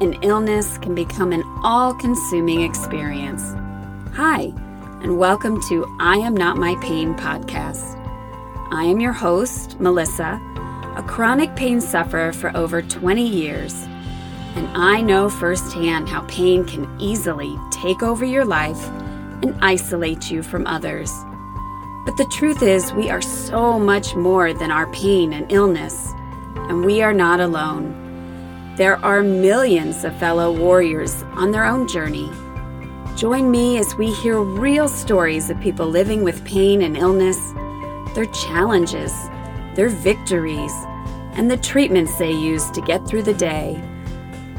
and illness can become an all consuming experience. Hi, and welcome to I Am Not My Pain podcast. I am your host, Melissa, a chronic pain sufferer for over 20 years, and I know firsthand how pain can easily take over your life and isolate you from others. But the truth is, we are so much more than our pain and illness, and we are not alone. There are millions of fellow warriors on their own journey. Join me as we hear real stories of people living with pain and illness, their challenges, their victories, and the treatments they use to get through the day.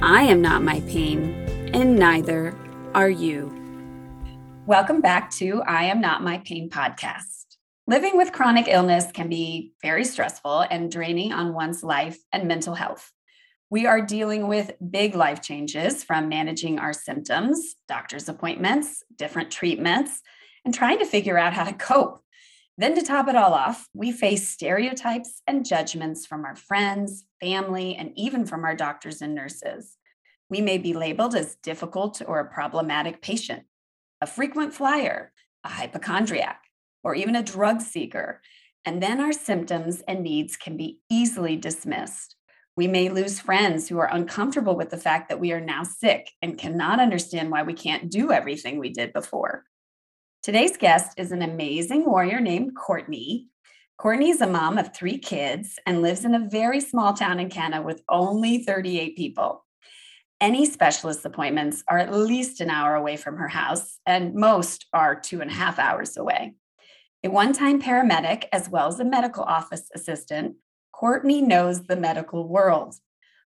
I am not my pain, and neither are you. Welcome back to I Am Not My Pain podcast. Living with chronic illness can be very stressful and draining on one's life and mental health. We are dealing with big life changes from managing our symptoms, doctor's appointments, different treatments, and trying to figure out how to cope. Then, to top it all off, we face stereotypes and judgments from our friends, family, and even from our doctors and nurses. We may be labeled as difficult or a problematic patient, a frequent flyer, a hypochondriac, or even a drug seeker. And then our symptoms and needs can be easily dismissed. We may lose friends who are uncomfortable with the fact that we are now sick and cannot understand why we can't do everything we did before. Today's guest is an amazing warrior named Courtney. Courtney is a mom of three kids and lives in a very small town in Canada with only 38 people. Any specialist appointments are at least an hour away from her house, and most are two and a half hours away. A one time paramedic, as well as a medical office assistant, Courtney knows the medical world.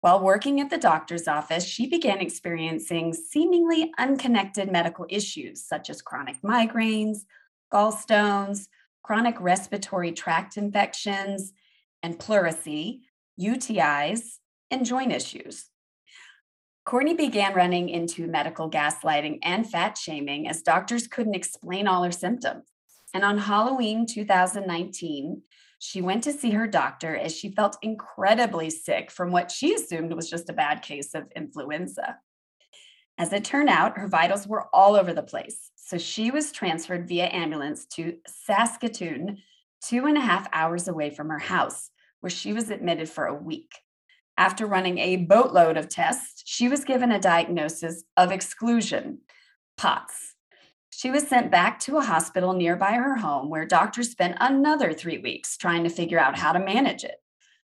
While working at the doctor's office, she began experiencing seemingly unconnected medical issues such as chronic migraines, gallstones, chronic respiratory tract infections, and pleurisy, UTIs, and joint issues. Courtney began running into medical gaslighting and fat shaming as doctors couldn't explain all her symptoms. And on Halloween 2019, she went to see her doctor as she felt incredibly sick from what she assumed was just a bad case of influenza. As it turned out, her vitals were all over the place. So she was transferred via ambulance to Saskatoon, two and a half hours away from her house, where she was admitted for a week. After running a boatload of tests, she was given a diagnosis of exclusion, POTS, she was sent back to a hospital nearby her home where doctors spent another three weeks trying to figure out how to manage it.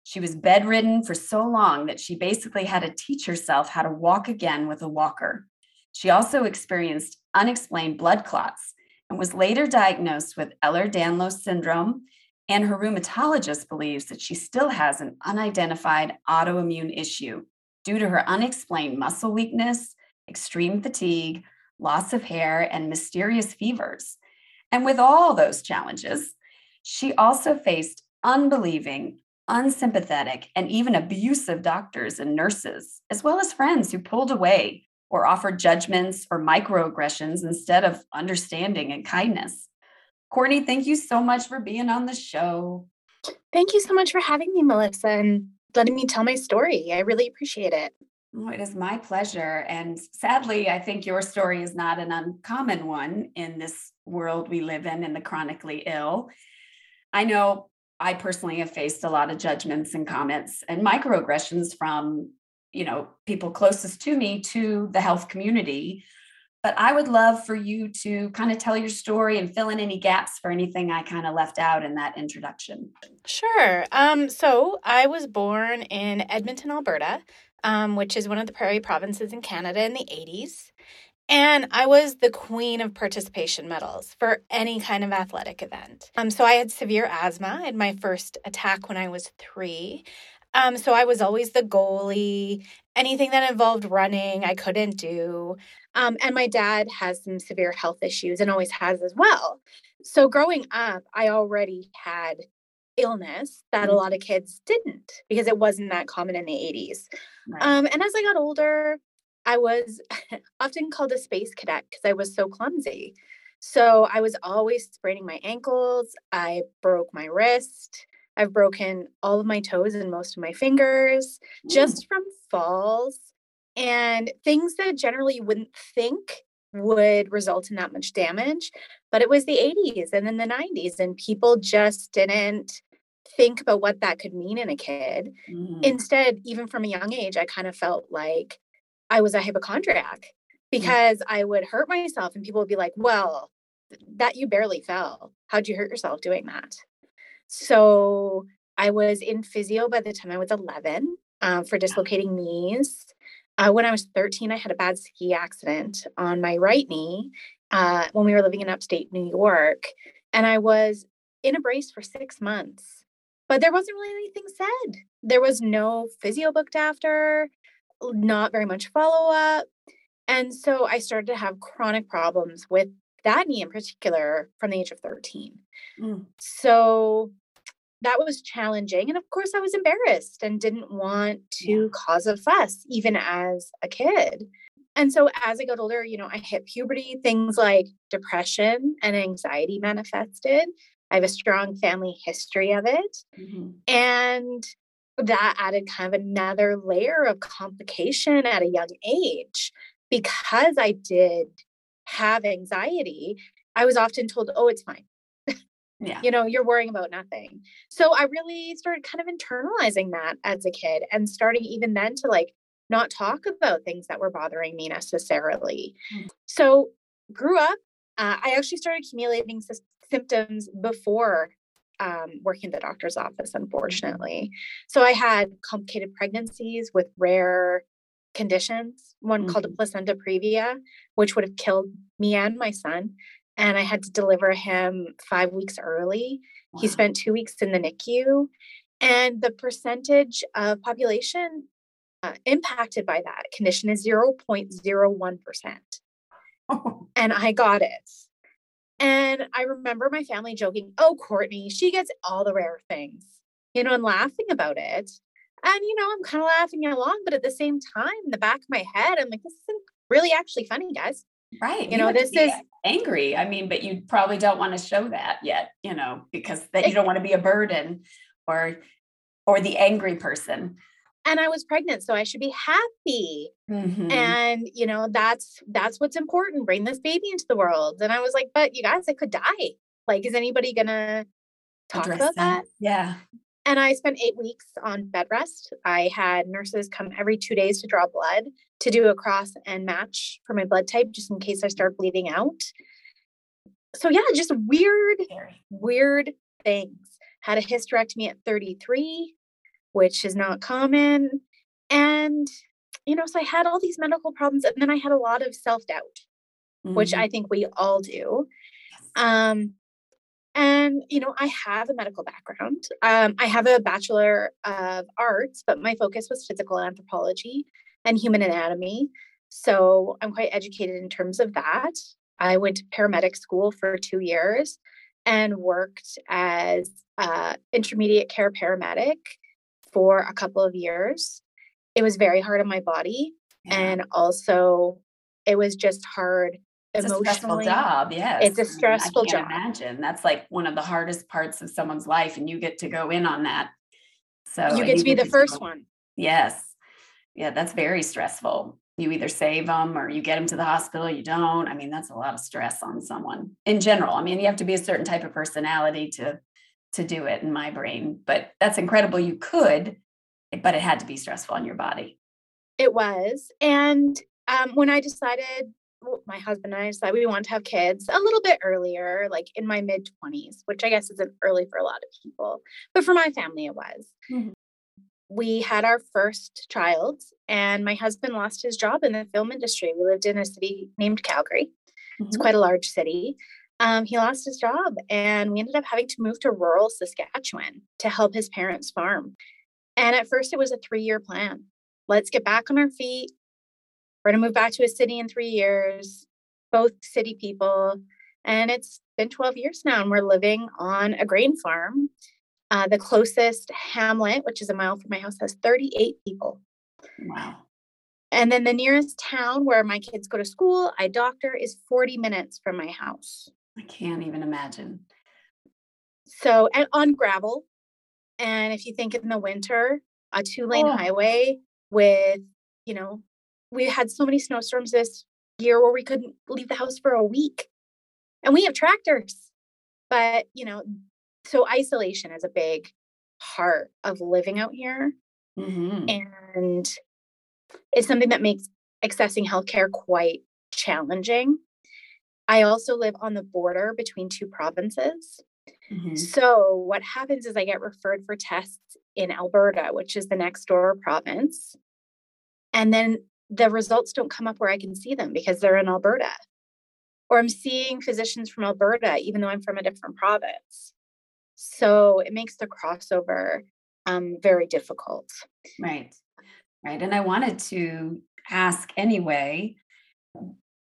She was bedridden for so long that she basically had to teach herself how to walk again with a walker. She also experienced unexplained blood clots and was later diagnosed with Ehlers Danlos syndrome. And her rheumatologist believes that she still has an unidentified autoimmune issue due to her unexplained muscle weakness, extreme fatigue, loss of hair, and mysterious fevers. And with all those challenges, she also faced unbelieving, unsympathetic, and even abusive doctors and nurses, as well as friends who pulled away or offered judgments or microaggressions instead of understanding and kindness. Courtney, thank you so much for being on the show. Thank you so much for having me, Melissa, and letting me tell my story. I really appreciate it. Oh, it is my pleasure. And sadly, I think your story is not an uncommon one in this world we live in, in the chronically ill. I know I personally have faced a lot of judgments and comments and microaggressions from, you know, people closest to me to the health community. But I would love for you to kind of tell your story and fill in any gaps for anything I kind of left out in that introduction. Sure. Um, so I was born in Edmonton, Alberta um, which is one of the prairie provinces in Canada in the 80s. And I was the queen of participation medals for any kind of athletic event. Um, so I had severe asthma. I had my first attack when I was three. Um, so I was always the goalie. Anything that involved running, I couldn't do. Um, and my dad has some severe health issues and always has as well. So growing up, I already had illness that a mm-hmm. lot of kids didn't because it wasn't that common in the 80s. Right. Um, and as I got older, I was often called a space cadet because I was so clumsy. So I was always spraining my ankles. I broke my wrist. I've broken all of my toes and most of my fingers Ooh. just from falls and things that generally you wouldn't think would result in that much damage. But it was the 80s and then the 90s, and people just didn't think about what that could mean in a kid. Mm-hmm. Instead, even from a young age, I kind of felt like I was a hypochondriac because mm-hmm. I would hurt myself, and people would be like, Well, that you barely fell. How'd you hurt yourself doing that? So I was in physio by the time I was 11 uh, for dislocating knees. Uh, when I was 13, I had a bad ski accident on my right knee uh, when we were living in upstate New York. And I was in a brace for six months, but there wasn't really anything said. There was no physio booked after, not very much follow up. And so I started to have chronic problems with that knee in particular from the age of 13. Mm. So that was challenging. And of course, I was embarrassed and didn't want to yeah. cause a fuss, even as a kid. And so as I got older, you know, I hit puberty, things like depression and anxiety manifested. I have a strong family history of it. Mm-hmm. And that added kind of another layer of complication at a young age because I did have anxiety. I was often told, oh, it's fine. Yeah. you know, you're worrying about nothing. So I really started kind of internalizing that as a kid and starting even then to like not talk about things that were bothering me necessarily. Mm. So grew up, uh, I actually started accumulating symptoms before um, working in the doctor's office, unfortunately. So I had complicated pregnancies with rare conditions, one mm-hmm. called a mm-hmm. placenta previa, which would have killed me and my son and I had to deliver him five weeks early. Wow. He spent two weeks in the NICU. And the percentage of population uh, impacted by that condition is 0.01%. Oh. And I got it. And I remember my family joking, oh, Courtney, she gets all the rare things, you know, and laughing about it. And, you know, I'm kind of laughing along, but at the same time, in the back of my head, I'm like, this isn't really actually funny, guys. Right. You, you know, this is angry. I mean, but you probably don't want to show that yet, you know, because that you don't want to be a burden or or the angry person. And I was pregnant, so I should be happy. Mm-hmm. And you know, that's that's what's important. Bring this baby into the world. And I was like, but you guys, I could die. Like, is anybody gonna talk Address about that? that? Yeah. And I spent eight weeks on bed rest. I had nurses come every two days to draw blood to do a cross and match for my blood type, just in case I start bleeding out. So, yeah, just weird, weird things. Had a hysterectomy at 33, which is not common. And, you know, so I had all these medical problems. And then I had a lot of self doubt, mm-hmm. which I think we all do. Um, and, you know, I have a medical background. Um, I have a Bachelor of Arts, but my focus was physical anthropology and human anatomy. So I'm quite educated in terms of that. I went to paramedic school for two years and worked as uh, intermediate care paramedic for a couple of years. It was very hard on my body. Yeah. And also, it was just hard it's a stressful job. Yes. It's a stressful I job. Imagine that's like one of the hardest parts of someone's life, and you get to go in on that. So you get to be the first go, one. Yes. Yeah, that's very stressful. You either save them or you get them to the hospital, you don't. I mean, that's a lot of stress on someone in general. I mean, you have to be a certain type of personality to to do it in my brain, but that's incredible you could, but it had to be stressful on your body. It was. And um, when I decided my husband and I decided we wanted to have kids a little bit earlier, like in my mid 20s, which I guess isn't early for a lot of people, but for my family, it was. Mm-hmm. We had our first child, and my husband lost his job in the film industry. We lived in a city named Calgary, mm-hmm. it's quite a large city. Um, he lost his job, and we ended up having to move to rural Saskatchewan to help his parents farm. And at first, it was a three year plan. Let's get back on our feet we're going to move back to a city in three years, both city people. And it's been 12 years now, and we're living on a grain farm. Uh, the closest hamlet, which is a mile from my house, has 38 people. Wow. And then the nearest town where my kids go to school, I doctor, is 40 minutes from my house. I can't even imagine. So, and on gravel. And if you think in the winter, a two lane oh. highway with, you know, we had so many snowstorms this year where we couldn't leave the house for a week. And we have tractors. But, you know, so isolation is a big part of living out here. Mm-hmm. And it's something that makes accessing healthcare quite challenging. I also live on the border between two provinces. Mm-hmm. So, what happens is I get referred for tests in Alberta, which is the next door province. And then the results don't come up where I can see them because they're in Alberta. Or I'm seeing physicians from Alberta, even though I'm from a different province. So, it makes the crossover um, very difficult. Right. Right. And I wanted to ask anyway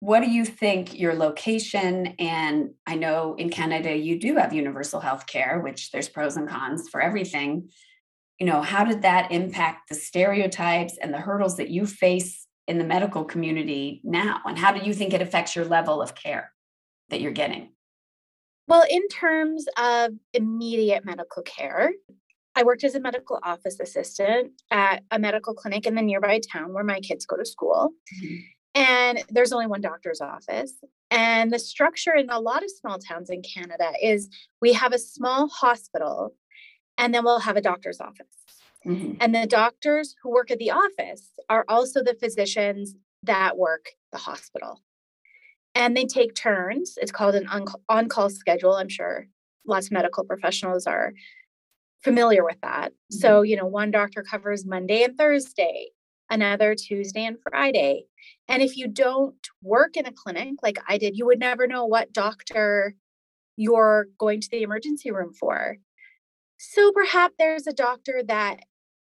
what do you think your location and i know in canada you do have universal health care which there's pros and cons for everything you know how did that impact the stereotypes and the hurdles that you face in the medical community now and how do you think it affects your level of care that you're getting well in terms of immediate medical care I worked as a medical office assistant at a medical clinic in the nearby town where my kids go to school. Mm-hmm. And there's only one doctor's office. And the structure in a lot of small towns in Canada is we have a small hospital and then we'll have a doctor's office. Mm-hmm. And the doctors who work at the office are also the physicians that work the hospital. And they take turns. It's called an on call schedule. I'm sure lots of medical professionals are familiar with that. Mm-hmm. So, you know, one doctor covers Monday and Thursday, another Tuesday and Friday. And if you don't work in a clinic like I did, you would never know what doctor you're going to the emergency room for. So perhaps there's a doctor that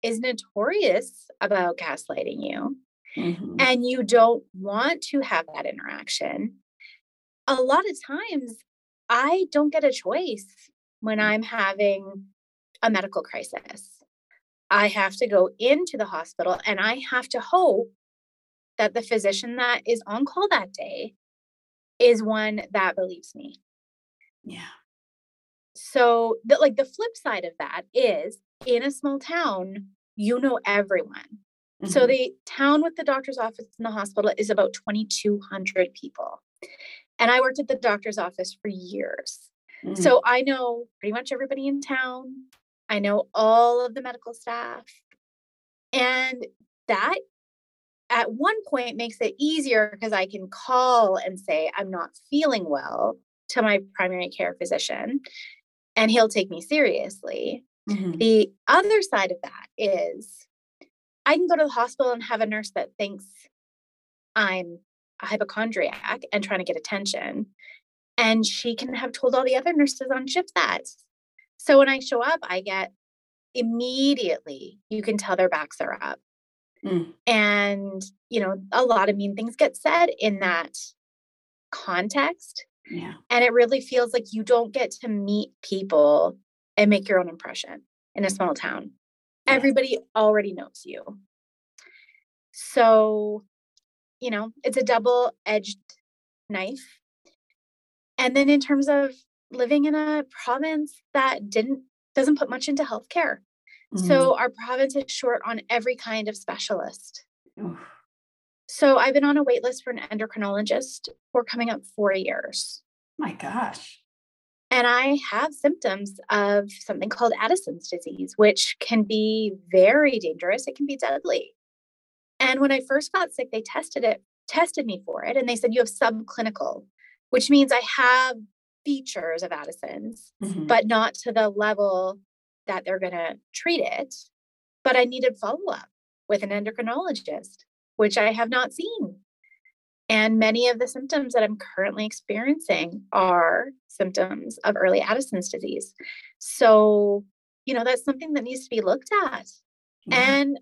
is notorious about gaslighting you mm-hmm. and you don't want to have that interaction. A lot of times, I don't get a choice when mm. I'm having a medical crisis. I have to go into the hospital and I have to hope that the physician that is on call that day is one that believes me. Yeah. So, the, like the flip side of that is in a small town, you know everyone. Mm-hmm. So, the town with the doctor's office and the hospital is about 2,200 people. And I worked at the doctor's office for years. Mm-hmm. So, I know pretty much everybody in town. I know all of the medical staff. And that at one point makes it easier because I can call and say, I'm not feeling well to my primary care physician, and he'll take me seriously. Mm-hmm. The other side of that is I can go to the hospital and have a nurse that thinks I'm a hypochondriac and trying to get attention. And she can have told all the other nurses on shift that. So when I show up, I get immediately, you can tell their backs are up. Mm. And, you know, a lot of mean things get said in that context. Yeah. And it really feels like you don't get to meet people and make your own impression in a small town. Yeah. Everybody already knows you. So, you know, it's a double edged knife. And then in terms of living in a province that didn't doesn't put much into healthcare. Mm-hmm. So our province is short on every kind of specialist. Oof. So I've been on a wait list for an endocrinologist for coming up four years. My gosh. And I have symptoms of something called Addison's disease, which can be very dangerous. It can be deadly. And when I first got sick, they tested it, tested me for it, and they said, You have subclinical, which means I have features of Addison's, mm-hmm. but not to the level that they're going to treat it. But I needed follow up with an endocrinologist, which I have not seen. And many of the symptoms that I'm currently experiencing are symptoms of early Addison's disease. So, you know, that's something that needs to be looked at. And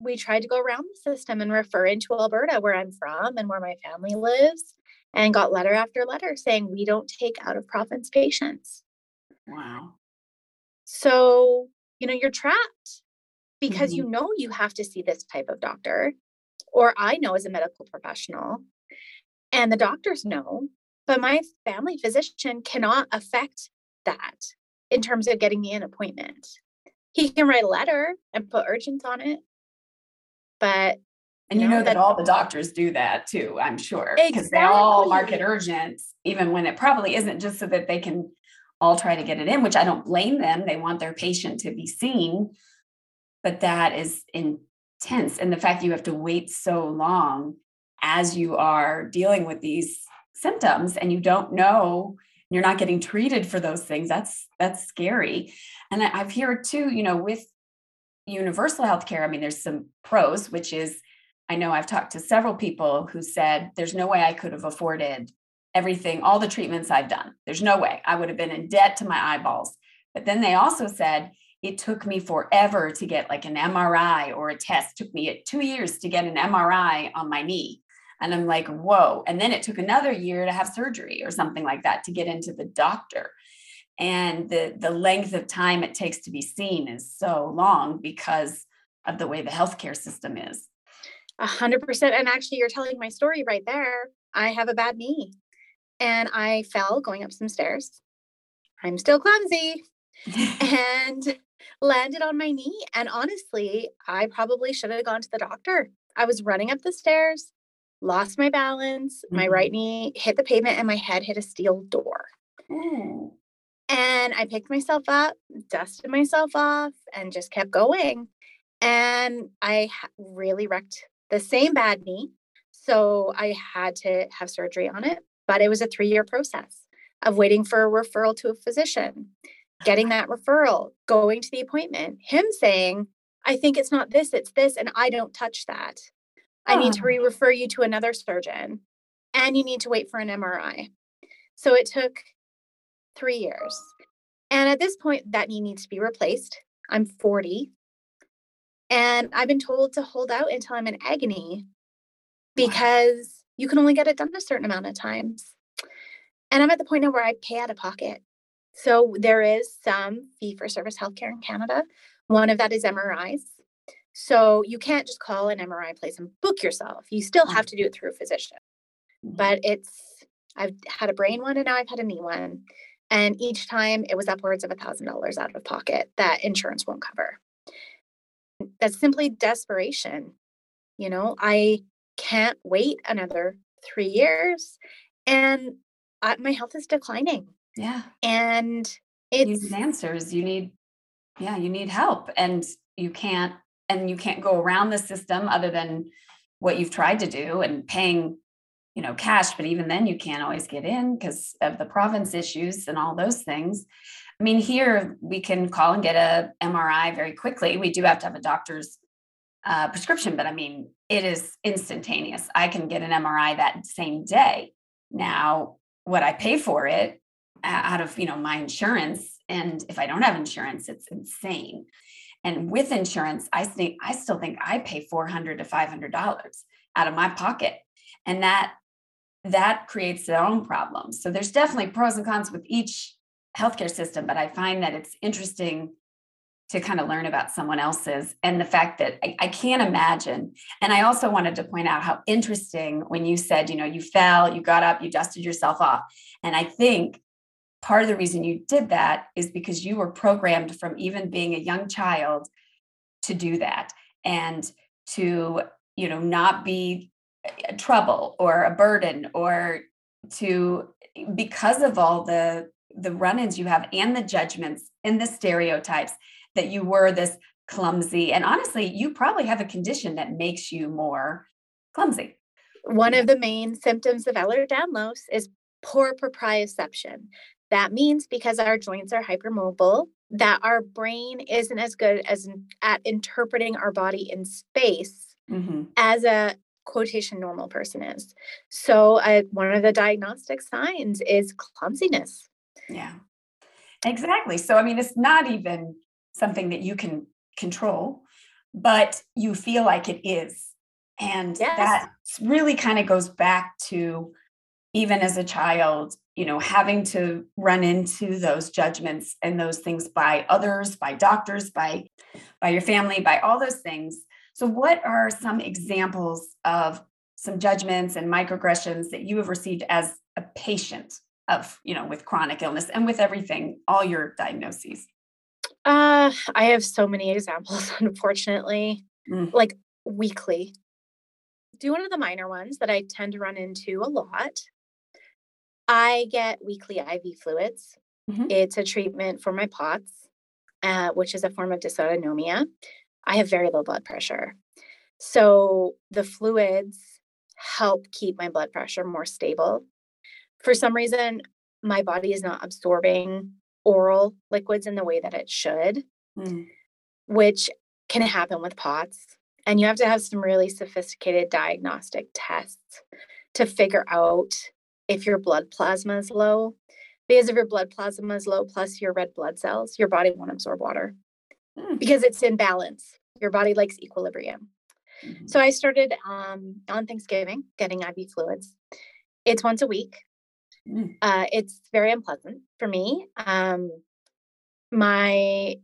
we tried to go around the system and refer into Alberta, where I'm from and where my family lives and got letter after letter saying we don't take out of province patients. Wow. So, you know, you're trapped because mm-hmm. you know you have to see this type of doctor, or I know as a medical professional, and the doctors know, but my family physician cannot affect that in terms of getting me an appointment. He can write a letter and put urgent on it, but And you know, know that, that, all the doctors do that too, I'm sure. Because exactly. they all market urgent, even when it probably isn't just so that they can all try to get it in, which I don't blame them. They want their patient to be seen. But that is intense. And the fact you have to wait so long as you are dealing with these symptoms and you don't know you're not getting treated for those things that's that's scary and i've heard too you know with universal healthcare i mean there's some pros which is i know i've talked to several people who said there's no way i could have afforded everything all the treatments i've done there's no way i would have been in debt to my eyeballs but then they also said it took me forever to get like an mri or a test it took me two years to get an mri on my knee and I'm like, whoa. And then it took another year to have surgery or something like that to get into the doctor. And the, the length of time it takes to be seen is so long because of the way the healthcare system is. A hundred percent. And actually, you're telling my story right there. I have a bad knee and I fell going up some stairs. I'm still clumsy and landed on my knee. And honestly, I probably should have gone to the doctor. I was running up the stairs lost my balance. Mm-hmm. My right knee hit the pavement and my head hit a steel door. Mm. And I picked myself up, dusted myself off, and just kept going. And I really wrecked the same bad knee. So I had to have surgery on it. But it was a three year process of waiting for a referral to a physician, getting that referral, going to the appointment, him saying, I think it's not this, it's this, and I don't touch that. I need to re refer you to another surgeon and you need to wait for an MRI. So it took three years. And at this point, that knee needs to be replaced. I'm 40. And I've been told to hold out until I'm in agony because wow. you can only get it done a certain amount of times. And I'm at the point now where I pay out of pocket. So there is some fee for service healthcare in Canada. One of that is MRIs. So you can't just call an MRI place and book yourself. You still have to do it through a physician. Mm-hmm. But it's, I've had a brain one and now I've had a knee one. And each time it was upwards of a $1,000 out of pocket that insurance won't cover. That's simply desperation. You know, I can't wait another three years and I, my health is declining. Yeah. And it's you need answers. You need, yeah, you need help. And you can't and you can't go around the system other than what you've tried to do and paying you know cash but even then you can't always get in because of the province issues and all those things. I mean here we can call and get a mri very quickly. We do have to have a doctor's uh, prescription but i mean it is instantaneous. I can get an mri that same day. Now what i pay for it out of you know my insurance and if i don't have insurance it's insane. And with insurance, I think I still think I pay 400 to 500 dollars out of my pocket. And that that creates their own problems. So there's definitely pros and cons with each healthcare system, but I find that it's interesting to kind of learn about someone else's and the fact that I, I, can't imagine. And I also wanted to point out how interesting when you said, you know, you fell, you got up, you dusted yourself off. And I think part of the reason you did that is because you were programmed from even being a young child to do that and to you know not be trouble or a burden or to because of all the the run-ins you have and the judgments and the stereotypes that you were this clumsy and honestly you probably have a condition that makes you more clumsy one of the main symptoms of Ehlers-Danlos is poor proprioception. That means because our joints are hypermobile, that our brain isn't as good as at interpreting our body in space mm-hmm. as a quotation normal person is. So, uh, one of the diagnostic signs is clumsiness. Yeah, exactly. So, I mean, it's not even something that you can control, but you feel like it is. And yes. that really kind of goes back to even as a child, you know, having to run into those judgments and those things by others, by doctors, by by your family, by all those things. So what are some examples of some judgments and microaggressions that you have received as a patient of, you know, with chronic illness and with everything, all your diagnoses? Uh, I have so many examples, unfortunately, mm. like weekly do one of the minor ones that I tend to run into a lot. I get weekly IV fluids. Mm-hmm. It's a treatment for my POTS, uh, which is a form of dysautonomia. I have very low blood pressure. So the fluids help keep my blood pressure more stable. For some reason, my body is not absorbing oral liquids in the way that it should, mm. which can happen with POTS. And you have to have some really sophisticated diagnostic tests to figure out if your blood plasma is low. Because if your blood plasma is low plus your red blood cells, your body won't absorb water mm. because it's in balance. Your body likes equilibrium. Mm-hmm. So I started um, on Thanksgiving getting IV fluids. It's once a week. Mm. Uh, it's very unpleasant for me. Um, my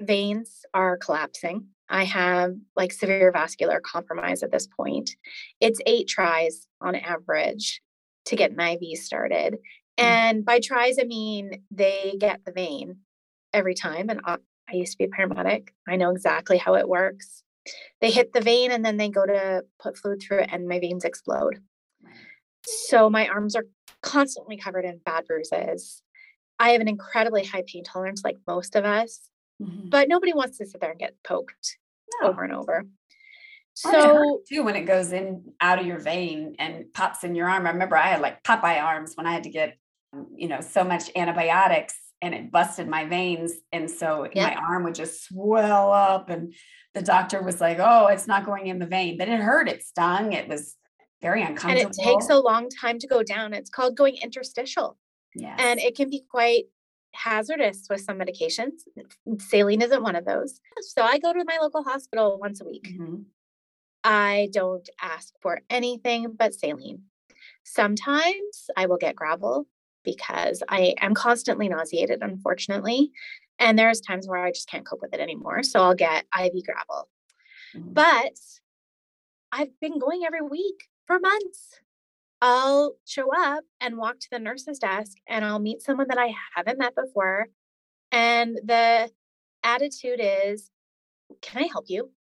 veins are collapsing. I have like severe vascular compromise at this point. It's eight tries on average to get an IV started. Mm. And by tries, I mean they get the vein every time. And I used to be a paramedic. I know exactly how it works. They hit the vein and then they go to put fluid through it, and my veins explode. So my arms are constantly covered in bad bruises. I have an incredibly high pain tolerance, like most of us, mm-hmm. but nobody wants to sit there and get poked no. over and over. So too when it goes in out of your vein and pops in your arm. I remember I had like Popeye arms when I had to get, um, you know, so much antibiotics and it busted my veins. And so my arm would just swell up. And the doctor was like, oh, it's not going in the vein, but it hurt. It stung. It was very uncomfortable. And it takes a long time to go down. It's called going interstitial. Yes. And it can be quite hazardous with some medications. Saline isn't one of those. So I go to my local hospital once a week. Mm-hmm. I don't ask for anything but saline. Sometimes I will get Gravol because I am constantly nauseated, unfortunately. And there's times where I just can't cope with it anymore. So I'll get IV Gravol. Mm-hmm. But I've been going every week for months. I'll show up and walk to the nurse's desk and I'll meet someone that I haven't met before. And the attitude is, Can I help you?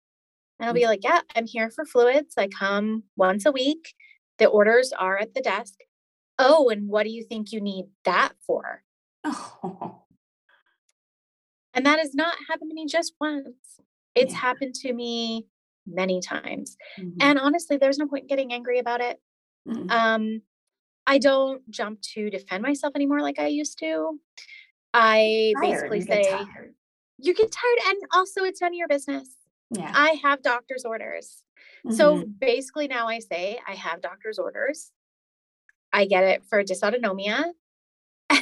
And I'll be like, Yeah, I'm here for fluids. I come once a week. The orders are at the desk. Oh, and what do you think you need that for? Oh. And that has not happened to me just once. It's yeah. happened to me many times. Mm-hmm. And honestly, there's no point in getting angry about it. Mm-hmm. Um, I don't jump to defend myself anymore like I used to. I basically say, you get tired, and also it's none of your business. Yeah. I have doctor's orders. Mm-hmm. So basically, now I say I have doctor's orders. I get it for dysautonomia.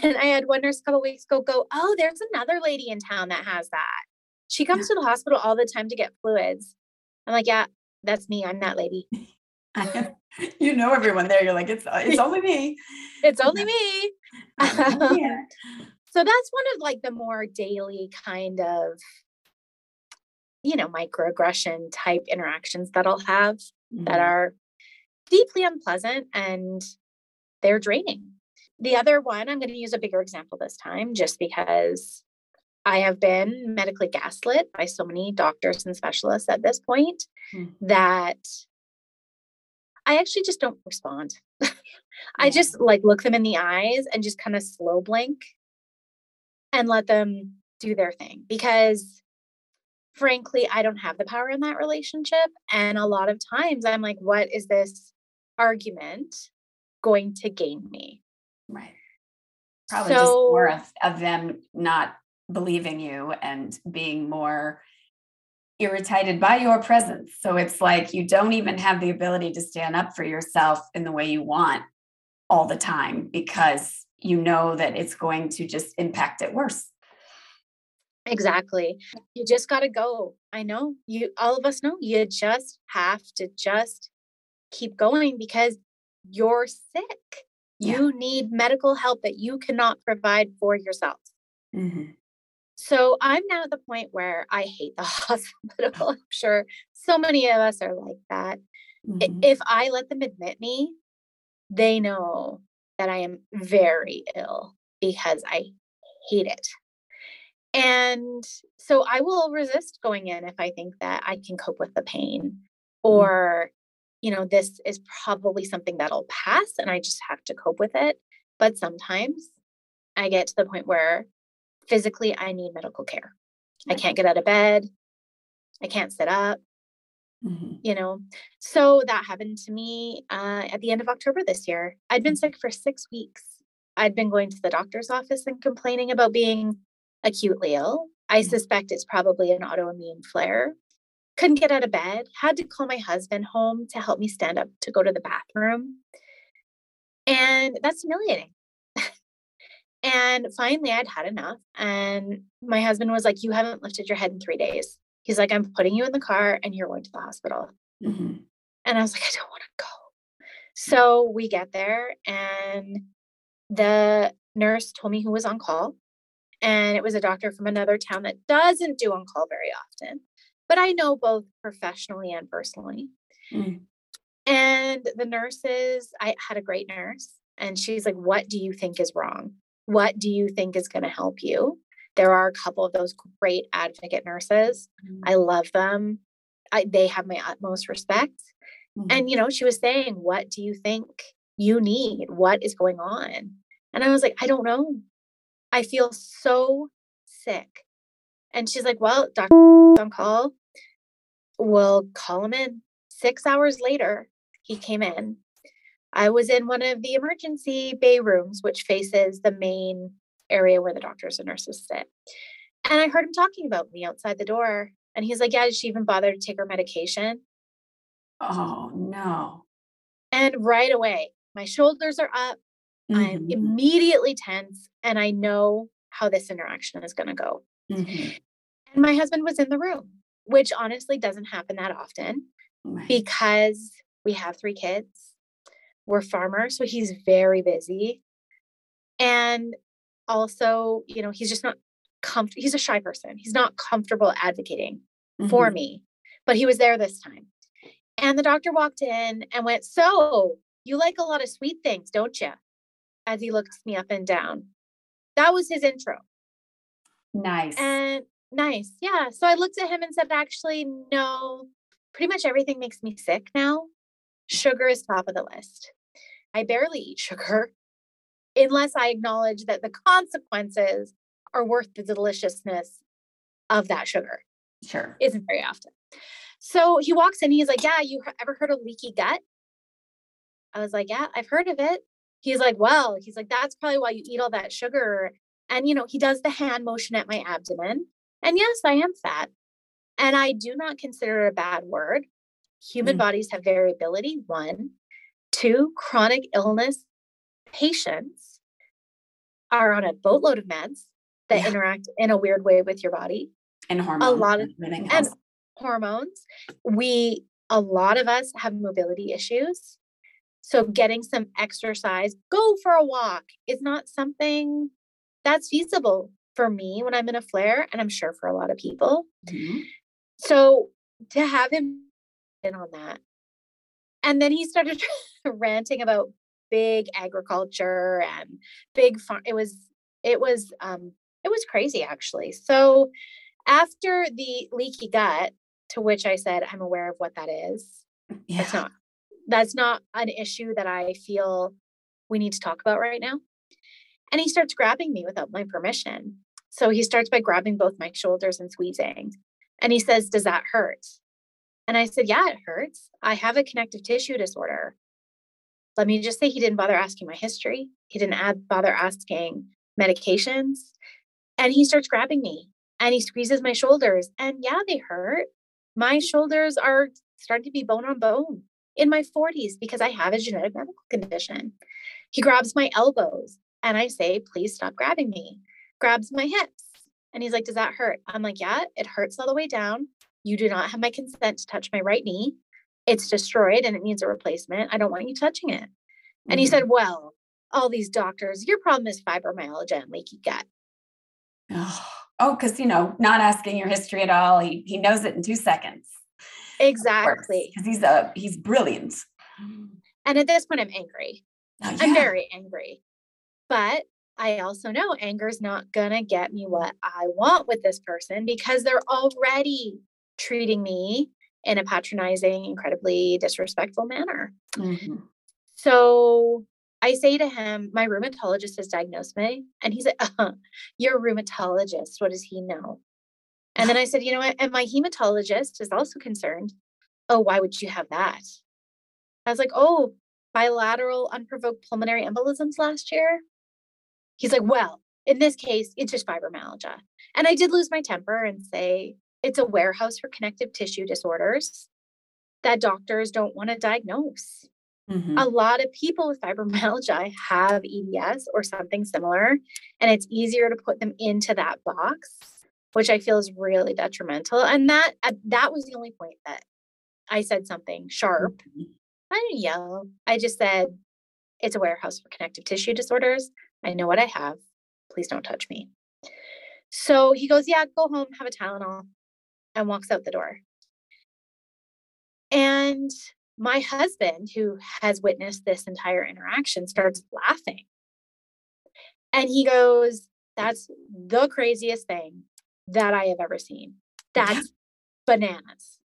And I had one nurse a couple weeks ago go, Oh, there's another lady in town that has that. She comes yeah. to the hospital all the time to get fluids. I'm like, Yeah, that's me. I'm that lady. you know everyone there. You're like, it's uh, it's only me. it's only me. so that's one of like the more daily kind of you know microaggression type interactions that I'll have mm-hmm. that are deeply unpleasant and they're draining. The other one, I'm going to use a bigger example this time just because I have been medically gaslit by so many doctors and specialists at this point mm-hmm. that I actually just don't respond. I just like look them in the eyes and just kind of slow blink and let them do their thing because frankly, I don't have the power in that relationship. And a lot of times I'm like, what is this argument going to gain me? Right. Probably so, just more of, of them not believing you and being more irritated by your presence. So it's like you don't even have the ability to stand up for yourself in the way you want all the time because you know that it's going to just impact it worse. Exactly. You just got to go. I know you, all of us know you just have to just keep going because you're sick. Yeah. You need medical help that you cannot provide for yourself. Mm-hmm. So I'm now at the point where I hate the hospital. I'm sure so many of us are like that. Mm-hmm. If I let them admit me, they know that I am very ill because I hate it. And so I will resist going in if I think that I can cope with the pain mm-hmm. or you know, this is probably something that'll pass and I just have to cope with it. But sometimes I get to the point where physically I need medical care. I can't get out of bed. I can't sit up. Mm-hmm. You know, so that happened to me uh, at the end of October this year. I'd been sick for six weeks. I'd been going to the doctor's office and complaining about being acutely ill. I mm-hmm. suspect it's probably an autoimmune flare. Couldn't get out of bed, had to call my husband home to help me stand up to go to the bathroom. And that's humiliating. and finally, I'd had enough. And my husband was like, You haven't lifted your head in three days. He's like, I'm putting you in the car and you're going to the hospital. Mm-hmm. And I was like, I don't want to go. So we get there, and the nurse told me who was on call. And it was a doctor from another town that doesn't do on call very often, but I know both professionally and personally. Mm. And the nurses, I had a great nurse, and she's like, What do you think is wrong? What do you think is going to help you? There are a couple of those great advocate nurses. Mm-hmm. I love them. I, they have my utmost respect. Mm-hmm. And, you know, she was saying, What do you think you need? What is going on? And I was like, I don't know. I feel so sick. And she's like, Well, doctor on call. We'll call him in. Six hours later, he came in. I was in one of the emergency bay rooms, which faces the main area where the doctors and nurses sit. And I heard him talking about me outside the door. And he's like, Yeah, did she even bother to take her medication? Oh, no. And right away, my shoulders are up. Mm-hmm. I'm immediately tense and I know how this interaction is going to go. Mm-hmm. And my husband was in the room, which honestly doesn't happen that often right. because we have three kids. We're farmers, so he's very busy. And also, you know, he's just not comfortable. He's a shy person. He's not comfortable advocating mm-hmm. for me, but he was there this time. And the doctor walked in and went, So you like a lot of sweet things, don't you? As he looks me up and down. That was his intro. Nice. And nice. Yeah. So I looked at him and said, Actually, no, pretty much everything makes me sick now. Sugar is top of the list. I barely eat sugar unless I acknowledge that the consequences are worth the deliciousness of that sugar. Sure. Isn't very often. So he walks in, he's like, Yeah, you ever heard of leaky gut? I was like, Yeah, I've heard of it. He's like, Well, he's like, That's probably why you eat all that sugar. And, you know, he does the hand motion at my abdomen. And yes, I am fat. And I do not consider it a bad word. Human mm. bodies have variability, one. Two, chronic illness patients are on a boatload of meds that yeah. interact in a weird way with your body. And hormones. A lot of and hormones. We a lot of us have mobility issues. So getting some exercise, go for a walk is not something that's feasible for me when I'm in a flare, and I'm sure for a lot of people. Mm-hmm. So to have him in on that. And then he started ranting about big agriculture and big farm. It was, it was, um, it was crazy actually. So after the leaky gut, to which I said, I'm aware of what that is. Yeah. That's not, that's not an issue that I feel we need to talk about right now. And he starts grabbing me without my permission. So he starts by grabbing both my shoulders and squeezing. And he says, Does that hurt? And I said, Yeah, it hurts. I have a connective tissue disorder. Let me just say he didn't bother asking my history. He didn't add, bother asking medications. And he starts grabbing me and he squeezes my shoulders. And yeah, they hurt. My shoulders are starting to be bone on bone in my 40s because I have a genetic medical condition. He grabs my elbows and I say, please stop grabbing me. Grabs my hips. And he's like, does that hurt? I'm like, yeah, it hurts all the way down. You do not have my consent to touch my right knee it's destroyed and it needs a replacement. I don't want you touching it. Mm-hmm. And he said, mm-hmm. Well, all these doctors, your problem is fibromyalgia and leaky gut. Oh, because you know, not asking your history at all. He he knows it in two seconds. Exactly. Because he's a he's brilliant. And at this point, I'm angry. Oh, yeah. I'm very angry. But I also know anger is not gonna get me what I want with this person because they're already treating me in a patronizing, incredibly disrespectful manner. Mm-hmm. So I say to him, My rheumatologist has diagnosed me. And he's like, uh, You're a rheumatologist. What does he know? And then I said, You know what? And my hematologist is also concerned. Oh, why would you have that? I was like, Oh, bilateral unprovoked pulmonary embolisms last year. He's like, Well, in this case, it's just fibromyalgia. And I did lose my temper and say, It's a warehouse for connective tissue disorders that doctors don't want to diagnose. Mm-hmm. A lot of people with fibromyalgia have EDS or something similar, and it's easier to put them into that box, which I feel is really detrimental. And that uh, that was the only point that I said something sharp. Mm-hmm. I didn't yell. I just said, "It's a warehouse for connective tissue disorders. I know what I have. Please don't touch me." So he goes, "Yeah, go home, have a Tylenol," and walks out the door. And my husband, who has witnessed this entire interaction, starts laughing. And he goes, That's the craziest thing that I have ever seen. That's bananas.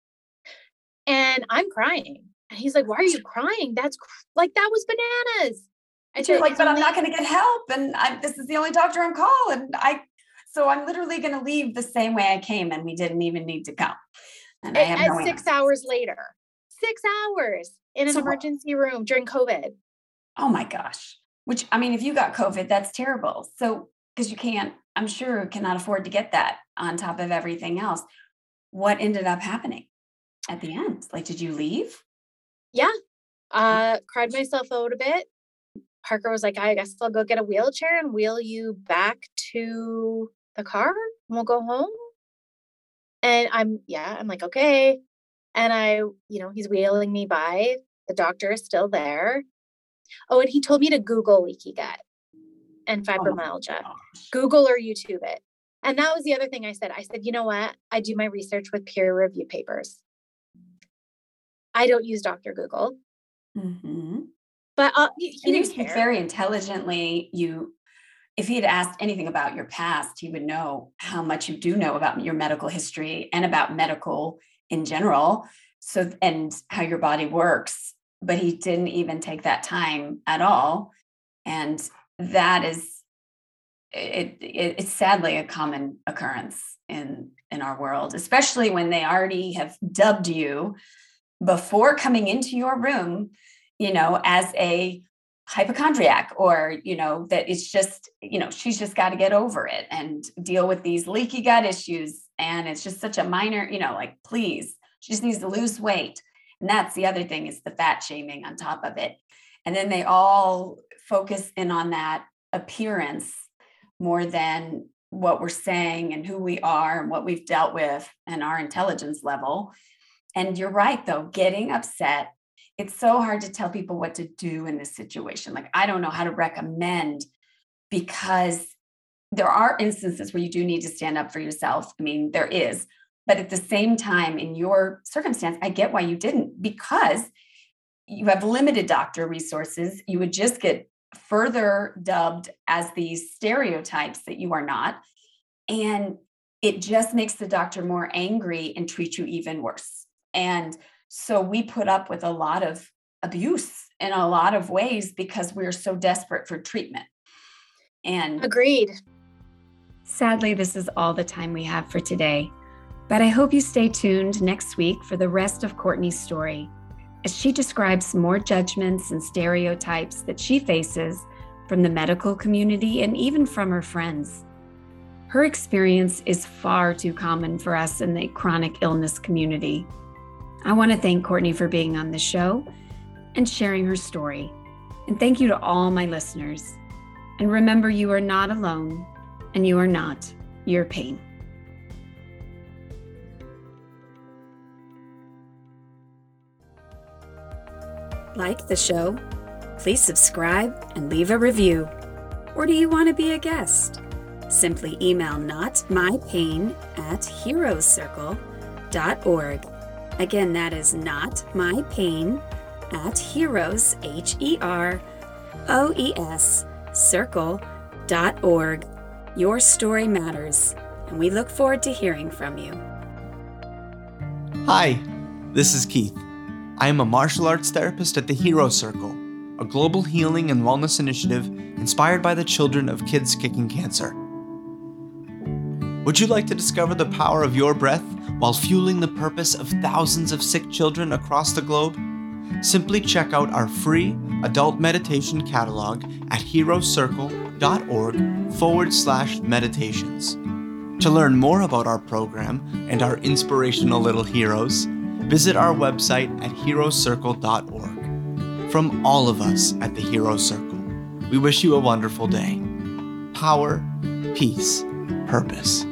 And I'm crying. And he's like, Why are you crying? That's cr- like, that was bananas. And you're like, But I'm not going to get help. And I, this is the only doctor I'm calling. And I, so I'm literally going to leave the same way I came. And we didn't even need to come. And I have no six hours later, six hours in an so, emergency room during COVID. Oh my gosh. Which, I mean, if you got COVID, that's terrible. So, because you can't, I'm sure, cannot afford to get that on top of everything else. What ended up happening at the end? Like, did you leave? Yeah. Uh, cried myself out a bit. Parker was like, I guess I'll go get a wheelchair and wheel you back to the car and we'll go home. And I'm, yeah, I'm like, okay. And I, you know, he's wheeling me by. The doctor is still there. Oh, and he told me to Google leaky gut and oh fibromyalgia. Oh Google or YouTube it. And that was the other thing I said. I said, you know what? I do my research with peer review papers. I don't use Dr. Google. Mm-hmm. But uh, he, he didn't care. very intelligently. You, if he had asked anything about your past, he would know how much you do know about your medical history and about medical in general so and how your body works but he didn't even take that time at all and that is it, it, it's sadly a common occurrence in in our world especially when they already have dubbed you before coming into your room you know as a hypochondriac or you know that it's just you know she's just got to get over it and deal with these leaky gut issues and it's just such a minor you know like please she just needs to lose weight. And that's the other thing is the fat shaming on top of it. And then they all focus in on that appearance more than what we're saying and who we are and what we've dealt with and our intelligence level. And you're right though getting upset it's so hard to tell people what to do in this situation. Like, I don't know how to recommend because there are instances where you do need to stand up for yourself. I mean, there is. But at the same time, in your circumstance, I get why you didn't because you have limited doctor resources. You would just get further dubbed as these stereotypes that you are not. And it just makes the doctor more angry and treat you even worse. And so we put up with a lot of abuse in a lot of ways because we're so desperate for treatment. And agreed. Sadly, this is all the time we have for today. But I hope you stay tuned next week for the rest of Courtney's story as she describes more judgments and stereotypes that she faces from the medical community and even from her friends. Her experience is far too common for us in the chronic illness community. I want to thank Courtney for being on the show and sharing her story. And thank you to all my listeners. And remember, you are not alone and you are not your pain. Like the show? Please subscribe and leave a review. Or do you want to be a guest? Simply email notmypain at heroescircle.org Again, that is not my pain at heroes, H E R O E S, circle.org. Your story matters, and we look forward to hearing from you. Hi. This is Keith. I am a martial arts therapist at the Hero Circle, a global healing and wellness initiative inspired by the children of kids kicking cancer. Would you like to discover the power of your breath while fueling the purpose of thousands of sick children across the globe? Simply check out our free adult meditation catalog at heroescircle.org forward slash meditations. To learn more about our program and our inspirational little heroes, visit our website at heroescircle.org. From all of us at the Hero Circle, we wish you a wonderful day. Power, peace, purpose.